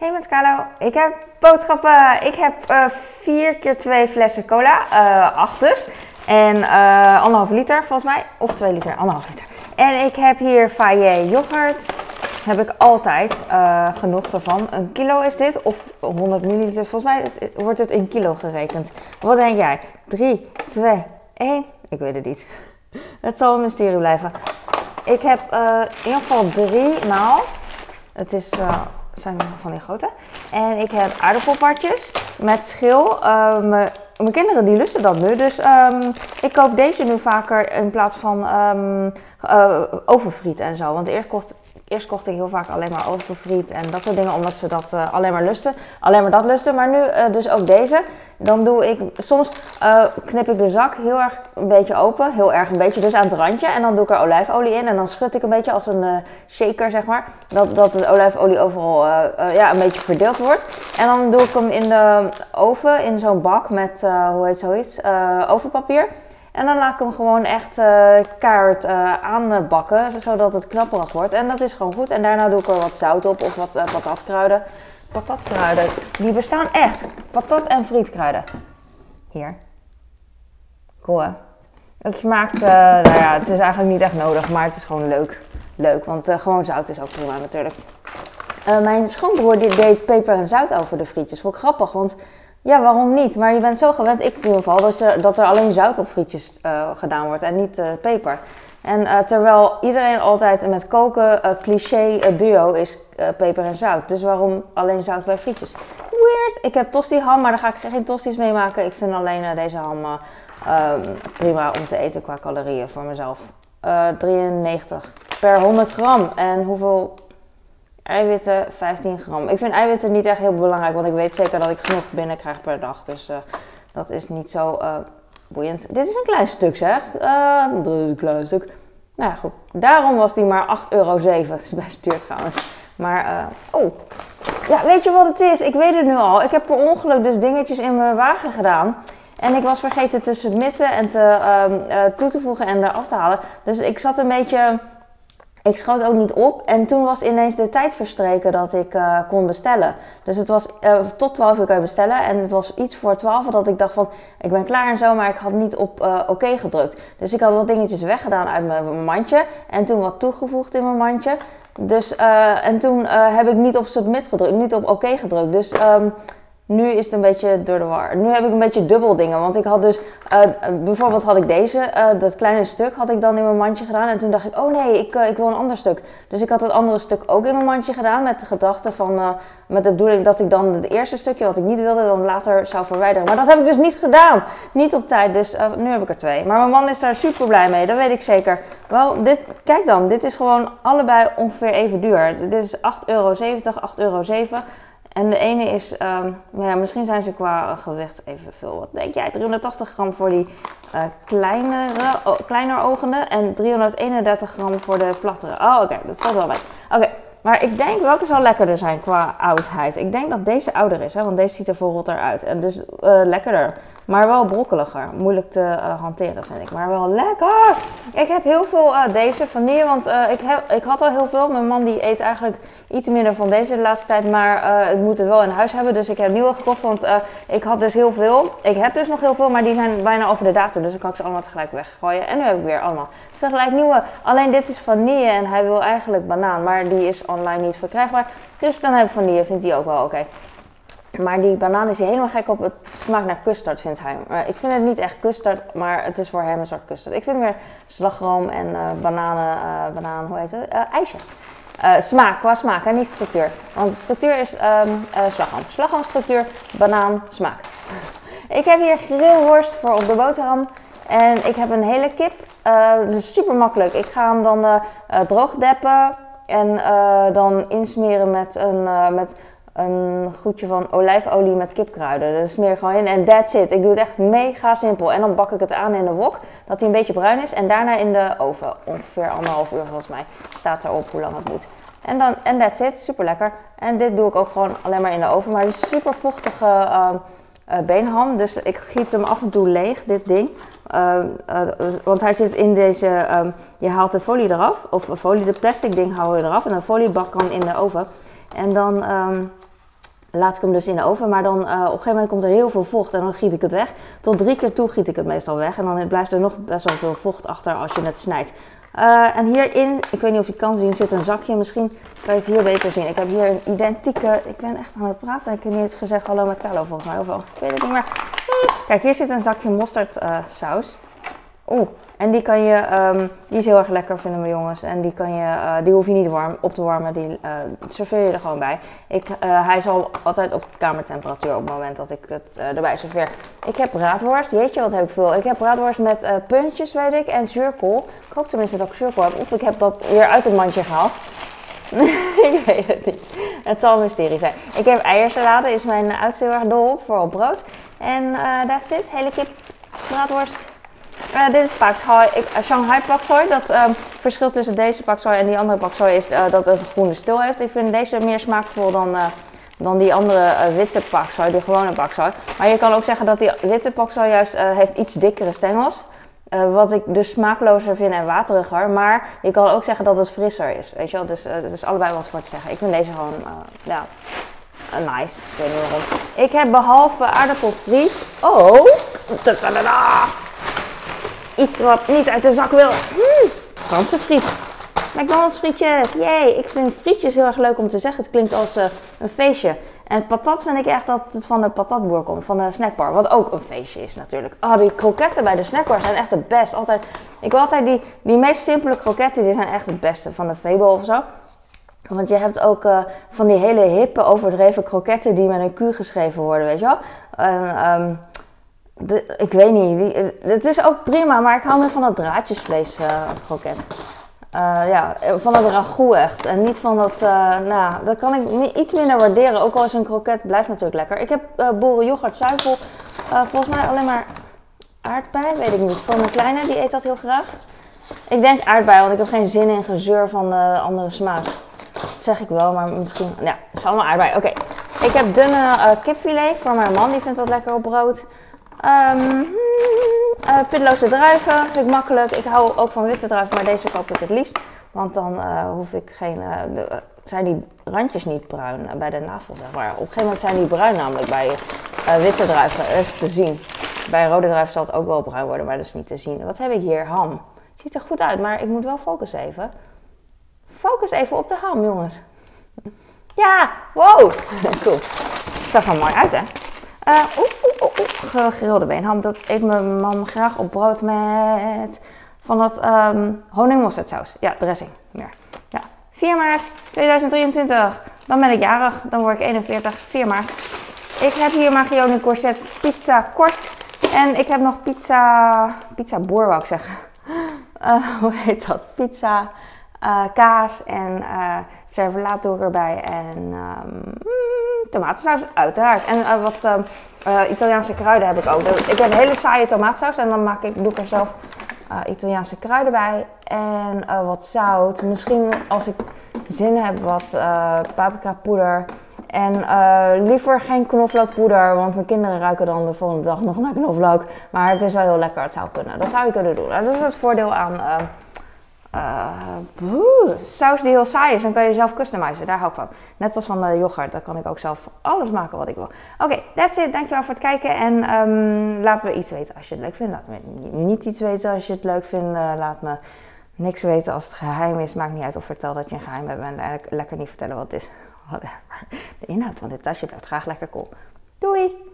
Hey met Carlo, ik heb boodschappen. Ik heb eh, vier keer twee flessen cola, eh acht dus. En eh anderhalf liter volgens mij, of twee liter, anderhalf liter. En ik heb hier Faye yoghurt. Heb ik altijd genoeg ervan. Een kilo is dit, of 100 milliliter. Volgens mij wordt het in kilo gerekend. Wat denk jij? 3, 2, 1. Ik weet het niet. Het zal een mysterie blijven. Ik heb in ieder geval drie maal. Het is, zijn van die grote. En ik heb aardappelpartjes met schil. Eh, mijn kinderen die lusten dat nu. Dus ehm, ik koop deze nu vaker in plaats van ehm overfriet en zo. Want eerst kocht, eerst kocht ik heel vaak alleen maar overfriet en dat soort dingen. Omdat ze dat eh, alleen maar lusten. Alleen maar dat lusten. Maar nu eh, dus ook deze. Dan doe ik, soms eh, knip ik de zak heel erg een beetje open. Heel erg een beetje, dus aan het randje. En dan doe ik er olijfolie in. En dan schud ik een beetje als een shaker, zeg maar. Dat, dat de olijfolie overal ja, een beetje verdeeld wordt. En dan doe ik hem in de oven, in zo'n bak met, hoe heet zoiets, ovenpapier. En dan laat ik hem gewoon echt eh keihard eh, aanbakken, zodat het knapperig wordt. En dat is gewoon goed. En daarna doe ik er wat zout op of wat eh, patatkruiden. Patatkruiden, die bestaan echt. Patat en frietkruiden. Hier. Cool hè? Het smaakt, nou ja, het is eigenlijk niet echt nodig, maar het is gewoon leuk. Leuk, want gewoon zout is ook prima natuurlijk. Mijn schoonbroer die deed peper en zout over de frietjes. Vond ik grappig, want ja, waarom niet? Maar je bent zo gewend, ik ieder geval, dat, dat er alleen zout op frietjes eh, gedaan wordt en niet eh, peper. En eh, terwijl iedereen altijd met koken cliché duo is peper en zout. Dus waarom alleen zout bij frietjes? Weird. Ik heb tosti ham, maar daar ga ik geen tosti's mee maken. Ik vind alleen deze ham eh, ehm, prima om te eten qua calorieën voor mezelf. Eh 93 per 100 gram. En hoeveel eiwitten? 15 gram. Ik vind eiwitten niet echt heel belangrijk, want ik weet zeker dat ik genoeg binnenkrijg per dag. Dus eh, dat is niet zo eh, boeiend. Dit is een klein stuk zeg. Eh, een klein stuk. Nou ja, goed. Daarom was die maar 8,07 euro. Dat is best duur trouwens. Maar, oh. Ja, weet je wat het is? Ik weet het nu al. Ik heb per ongeluk dus dingetjes in mijn wagen gedaan. En ik was vergeten te submitten en te, ehm, eh, toe te voegen en eraf te halen. Dus ik zat een beetje... Ik schoot ook niet op. En toen was ineens de tijd verstreken dat ik eh, kon bestellen. Dus het was eh, tot 12 uur kan je bestellen. En het was iets voor 12 dat ik dacht van... Ik ben klaar en zo, maar ik had niet op eh, oké gedrukt. Dus ik had wat dingetjes weggedaan uit mijn mandje. En toen wat toegevoegd in mijn mandje. Dus, en toen heb ik niet op submit gedrukt, niet op oké gedrukt. Dus ehm, nu is het een beetje door de war. Nu heb ik een beetje dubbel dingen. Want ik had dus, eh, bijvoorbeeld had ik deze, eh, dat kleine stuk had ik dan in mijn mandje gedaan. En toen dacht ik, oh nee, ik, eh, ik wil een ander stuk. Dus ik had het andere stuk ook in mijn mandje gedaan. Met de gedachte van, met de bedoeling dat ik dan het eerste stukje wat ik niet wilde, dan later zou verwijderen. Maar dat heb ik dus niet gedaan. Niet op tijd, dus nu heb ik er twee. Maar mijn man is daar super blij mee, dat weet ik zeker. Wel, dit, kijk dan, dit is gewoon allebei ongeveer even duur. Dit is 8,70 euro, 8,07 euro. En de ene is, ehm, nou ja, misschien zijn ze qua gewicht evenveel. Wat denk jij? 380 gram voor die eh, kleinere, o- kleiner en 331 gram voor de plattere. Oh, oké, dat valt wel mee. Oké, maar ik denk welke zal lekkerder zijn qua oudheid. Ik denk dat deze ouder is, hè, want deze ziet er voor uit. En dus eh, lekkerder, maar wel brokkeliger. Moeilijk te eh, hanteren vind ik, maar wel lekker. Ik heb heel veel eh, deze vanille, want eh, ik, heb, ik had al heel veel. Mijn man die eet eigenlijk iets minder van deze de laatste tijd, maar het moet het wel in huis hebben. Dus ik heb nieuwe gekocht, want ik had dus heel veel. Ik heb dus nog heel veel, maar die zijn bijna over de datum. Dus dan kan ik ze allemaal tegelijk weggooien. En nu heb ik weer allemaal tegelijk nieuwe. Alleen dit is vanille en hij wil eigenlijk banaan, maar die is online niet verkrijgbaar. Dus dan heb ik vanille, vindt hij ook wel oké. Maar die banaan is hij helemaal gek op. Het smaakt naar custard, vindt hij. Ik vind het niet echt custard, maar het is voor hem een soort custard. Ik vind meer slagroom en eh, bananen, eh banaan, hoe heet het? Eh, ijsje. Smaak, qua smaak en niet structuur. Want structuur is ehm eh, slagroom. Slagroomstructuur, banaan, smaak. ik heb hier grillworst voor op de boterham. En ik heb een hele kip. Dat is super makkelijk. Ik ga hem dan droog deppen. En dan insmeren met een, met een goedje van olijfolie met kipkruiden. Dus smeer ik gewoon in en that's it. Ik doe het echt mega simpel. En dan bak ik het aan in de wok, dat hij een beetje bruin is. En daarna in de oven, ongeveer anderhalf uur volgens mij, staat erop hoe lang het moet. En dan en that's it, super lekker. En dit doe ik ook gewoon alleen maar in de oven. Maar het is super vochtige ehm, eh, beenham, dus ik giet hem af en toe leeg, dit ding. Ehm, eh, want hij zit in deze, ehm, je haalt de folie eraf, of de folie, de plastic ding hou je eraf. En de foliebak kan in de oven. En dan, ehm, laat ik hem dus in de oven. Maar dan uh, op een gegeven moment komt er heel veel vocht en dan giet ik het weg. Tot drie keer toe giet ik het meestal weg. En dan blijft er nog best wel veel vocht achter als je het snijdt. Uh, en hierin, ik weet niet of je kan zien, zit een zakje. Misschien kan je het hier beter zien. Ik heb hier een identieke, ik ben echt aan het praten. Ik heb niet eens gezegd hallo met Carlo volgens mij. Of wel, ik weet het niet meer. Kijk, hier zit een zakje mosterdsaus. Oeh, en die kan je, um, die is heel erg lekker vinden mijn jongens. En die, kan je, uh, die hoef je niet warm, op te warmen, die uh, serveer je er gewoon bij. Ik, uh, hij is al altijd op kamertemperatuur op het moment dat ik het erbij serveer. Ik heb braadworst, jeetje wat heb ik veel. Ik heb braadworst met puntjes weet ik en zuurkool. Ik hoop tenminste dat ik zuurkool heb. Of ik heb dat weer uit het mandje gehaald. ik weet het niet. Het zal een mysterie zijn. Ik heb eiersalade, is mijn oudste heel erg dol op, brood. En that's it, hele kip, braadworst, uh, dit is paksoi, uh, Shanghai paksoi. Dat um, verschil tussen deze paksoi en die andere paksoi is uh, dat het een groene stil heeft. Ik vind deze meer smaakvol dan, dan die andere witte paksoi, de gewone paksoi. Maar je kan ook zeggen dat die witte paksoi juist heeft iets dikkere stengels. wat ik dus smaaklozer vind en wateriger. Maar je kan ook zeggen dat het frisser is. Weet je wel? Dus er is allebei wat voor te zeggen. Ik vind deze gewoon, ja, nice. Ik weet niet waarom. Ik heb behalve aardappelfries... Oh! Iets wat niet uit de zak wil. Hmm, Franse friet. McDonald's frietjes. Jee, ik vind frietjes heel erg leuk om te zeggen. Het klinkt als uh, een feestje. En patat vind ik echt dat het van de patatboer komt, van de snackbar. Wat ook een feestje is natuurlijk. Oh, die kroketten bij de snackbar zijn echt de best. Altijd, ik wil altijd die, die meest simpele kroketten, die zijn echt het beste. Van de Fable of zo. Want je hebt ook uh, van die hele hippe, overdreven kroketten die met een Q geschreven worden, weet je wel. En, um, ik weet niet. Die, het is ook prima, maar ik hou meer van dat draadjesvlees uh, kroket. Uh, ja, van het ragout echt. En niet van dat, nou, dat kan ik iets minder waarderen. Ook al is een kroket, blijft natuurlijk lekker. Ik heb uh, boeren yoghurt zuivel. volgens mij alleen maar aardbei, weet ik niet. Voor mijn kleine, die eet dat heel graag. Ik denk aardbei, want ik heb geen zin in gezeur van de andere smaak. Dat zeg ik wel, maar misschien, ja, het is allemaal aardbei. Oké, ik heb dunne kipfilet voor mijn man, die vindt dat lekker op brood. Um, druiven vind ik makkelijk. Ik hou ook van witte druiven, maar deze koop ik het liefst. Want dan uh, hoef ik geen, uh, de, zijn die randjes niet bruin bij de navel, zeg maar. Op een gegeven moment zijn die bruin namelijk bij witte druiven. Dat is te zien. Bij rode druiven zal het ook wel bruin worden, maar dat is niet te zien. Wat heb ik hier? Ham. Ziet er goed uit, maar ik moet wel focussen even. Focus even op de ham, jongens. Ja, wow. cool. Zag er mooi uit, hè? Uh, oeh, oeh, oeh, gegrilde beenham. Dat eet mijn man graag op brood met van dat um, honingmosterdsaus. Ja, dressing. Ja. 4 maart 2023. Dan ben ik jarig. Dan word ik 41. 4 maart. Ik heb hier Magione Courgette Pizza Korst. En ik heb nog pizza... Pizza boer wou ik zeggen. Uh, hoe heet dat? Pizza uh, kaas en uh, servelaat erbij. En um, tomatensaus, uiteraard. En uh, wat uh, Italiaanse kruiden heb ik ook. Ik heb hele saaie tomatensaus en dan maak ik, doe ik er zelf Italiaanse kruiden bij. En wat zout. Misschien als ik zin heb, wat paprika poeder. En liever geen knoflookpoeder, want mijn kinderen ruiken dan de volgende dag nog naar knoflook. Maar het is wel heel lekker, het zou kunnen. Dat zou je kunnen doen. Dat is het voordeel aan uh, saus die heel saai is, dan kan je zelf customizen. Daar hou ik van. Net als van de yoghurt, daar kan ik ook zelf alles maken wat ik wil. Oké, that's it. Dankjewel voor het kijken. En um, laat me iets weten als je het leuk vindt. Laat me niet iets weten als je het leuk vindt. Uh, laat me niks weten als het geheim is. Maakt niet uit of vertel dat je een geheim hebt. En eigenlijk lekker niet vertellen wat het is. De inhoud van dit tasje blijft graag lekker cool. Doei!